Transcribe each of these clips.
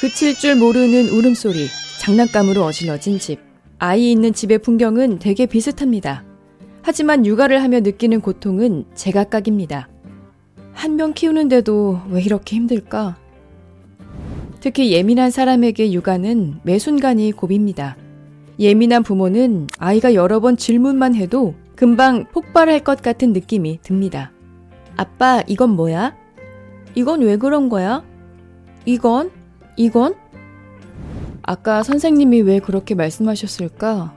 그칠 줄 모르는 울음소리, 장난감으로 어질러진 집. 아이 있는 집의 풍경은 되게 비슷합니다. 하지만 육아를 하며 느끼는 고통은 제각각입니다. 한 명 키우는데도 왜 이렇게 힘들까? 특히 예민한 사람에게 육아는 매 순간이 고비입니다. 예민한 부모는 아이가 여러 번 질문만 해도 금방 폭발할 것 같은 느낌이 듭니다. 아빠, 이건 뭐야? 이건 왜 그런 거야? 이건? 이건? 아까 선생님이 왜 그렇게 말씀하셨을까?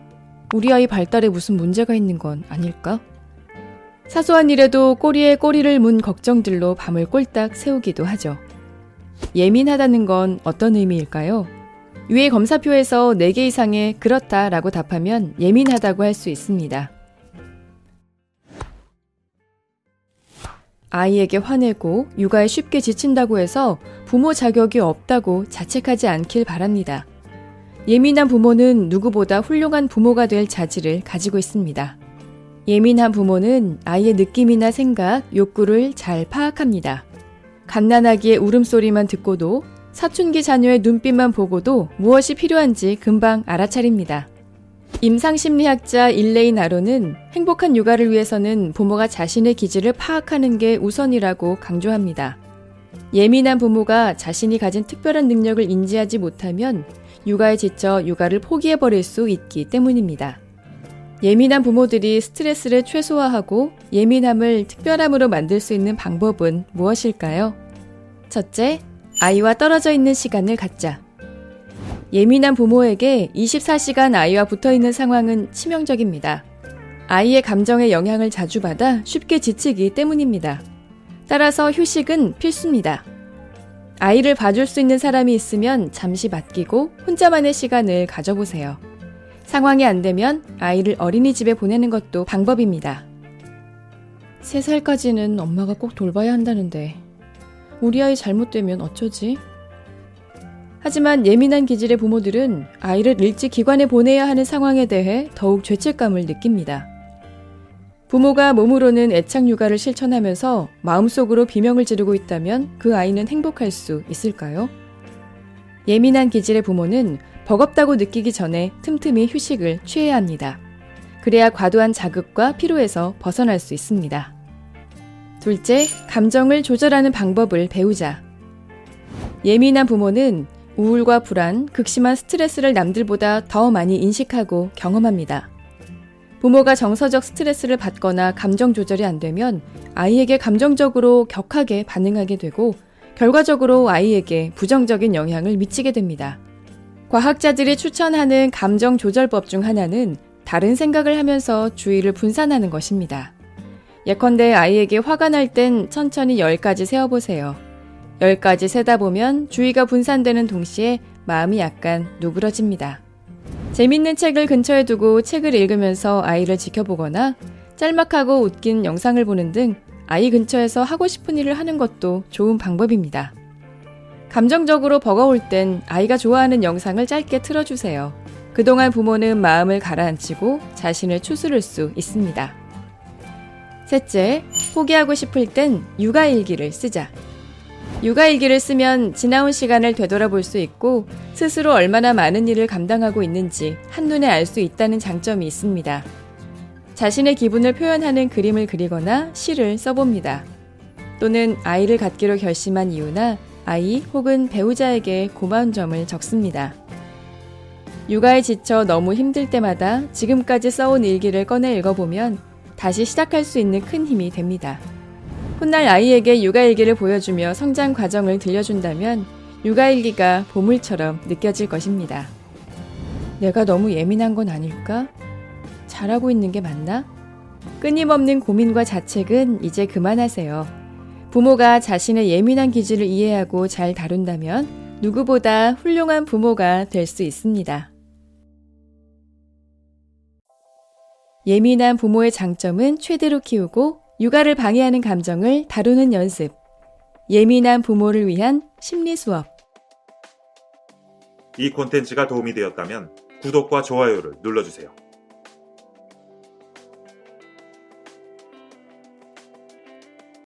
우리 아이 발달에 무슨 문제가 있는 건 아닐까? 사소한 일에도 꼬리에 꼬리를 문 걱정들로 밤을 꼴딱 세우기도 하죠. 예민하다는 건 어떤 의미일까요? 위의 검사표에서 4개 이상의 그렇다 라고 답하면 예민하다고 할 수 있습니다. 아이에게 화내고 육아에 쉽게 지친다고 해서 부모 자격이 없다고 자책하지 않길 바랍니다. 예민한 부모는 누구보다 훌륭한 부모가 될 자질을 가지고 있습니다. 예민한 부모는 아이의 느낌이나 생각, 욕구를 잘 파악합니다. 갓난아기의 울음소리만 듣고도 사춘기 자녀의 눈빛만 보고도 무엇이 필요한지 금방 알아차립니다. 임상심리학자 일레인 아로는 행복한 육아를 위해서는 부모가 자신의 기질을 파악하는 게 우선이라고 강조합니다. 예민한 부모가 자신이 가진 특별한 능력을 인지하지 못하면 육아에 지쳐 육아를 포기해버릴 수 있기 때문입니다. 예민한 부모들이 스트레스를 최소화하고 예민함을 특별함으로 만들 수 있는 방법은 무엇일까요? 첫째, 아이와 떨어져 있는 시간을 갖자. 예민한 부모에게 24시간 아이와 붙어 있는 상황은 치명적입니다. 아이의 감정에 영향을 자주 받아 쉽게 지치기 때문입니다. 따라서 휴식은 필수입니다. 아이를 봐줄 수 있는 사람이 있으면 잠시 맡기고 혼자만의 시간을 가져보세요. 상황이 안 되면 아이를 어린이집에 보내는 것도 방법입니다. 3살까지는 엄마가 꼭 돌봐야 한다는데 우리 아이 잘못되면 어쩌지? 하지만 예민한 기질의 부모들은 아이를 일찍 기관에 보내야 하는 상황에 대해 더욱 죄책감을 느낍니다. 부모가 몸으로는 애착 육아를 실천하면서 마음속으로 비명을 지르고 있다면 그 아이는 행복할 수 있을까요? 예민한 기질의 부모는 버겁다고 느끼기 전에 틈틈이 휴식을 취해야 합니다. 그래야 과도한 자극과 피로에서 벗어날 수 있습니다. 둘째, 감정을 조절하는 방법을 배우자. 예민한 부모는 우울과 불안, 극심한 스트레스를 남들보다 더 많이 인식하고 경험합니다. 부모가 정서적 스트레스를 받거나 감정 조절이 안 되면 아이에게 감정적으로 격하게 반응하게 되고 결과적으로 아이에게 부정적인 영향을 미치게 됩니다. 과학자들이 추천하는 감정 조절법 중 하나는 다른 생각을 하면서 주의를 분산하는 것입니다. 예컨대 아이에게 화가 날 땐 천천히 10가지 세어보세요. 10가지 세다 보면 주의가 분산되는 동시에 마음이 약간 누그러집니다. 재밌는 책을 근처에 두고 책을 읽으면서 아이를 지켜보거나 짤막하고 웃긴 영상을 보는 등 아이 근처에서 하고 싶은 일을 하는 것도 좋은 방법입니다. 감정적으로 버거울 땐 아이가 좋아하는 영상을 짧게 틀어주세요. 그동안 부모는 마음을 가라앉히고 자신을 추스를 수 있습니다. 셋째, 포기하고 싶을 땐 육아일기를 쓰자. 육아일기를 쓰면 지나온 시간을 되돌아볼 수 있고 스스로 얼마나 많은 일을 감당하고 있는지 한눈에 알 수 있다는 장점이 있습니다. 자신의 기분을 표현하는 그림을 그리거나 시를 써봅니다. 또는 아이를 갖기로 결심한 이유나 아이 혹은 배우자에게 고마운 점을 적습니다. 육아에 지쳐 너무 힘들 때마다 지금까지 써온 일기를 꺼내 읽어보면 다시 시작할 수 있는 큰 힘이 됩니다. 훗날 아이에게 육아일기를 보여주며 성장 과정을 들려준다면 육아일기가 보물처럼 느껴질 것입니다. 내가 너무 예민한 건 아닐까? 잘하고 있는 게 맞나? 끊임없는 고민과 자책은 이제 그만하세요. 부모가 자신의 예민한 기질을 이해하고 잘 다룬다면 누구보다 훌륭한 부모가 될 수 있습니다. 예민한 부모의 장점은 최대로 키우고 육아를 방해하는 감정을 다루는 연습. 예민한 부모를 위한 심리 수업. 이 콘텐츠가 도움이 되었다면 구독과 좋아요를 눌러주세요.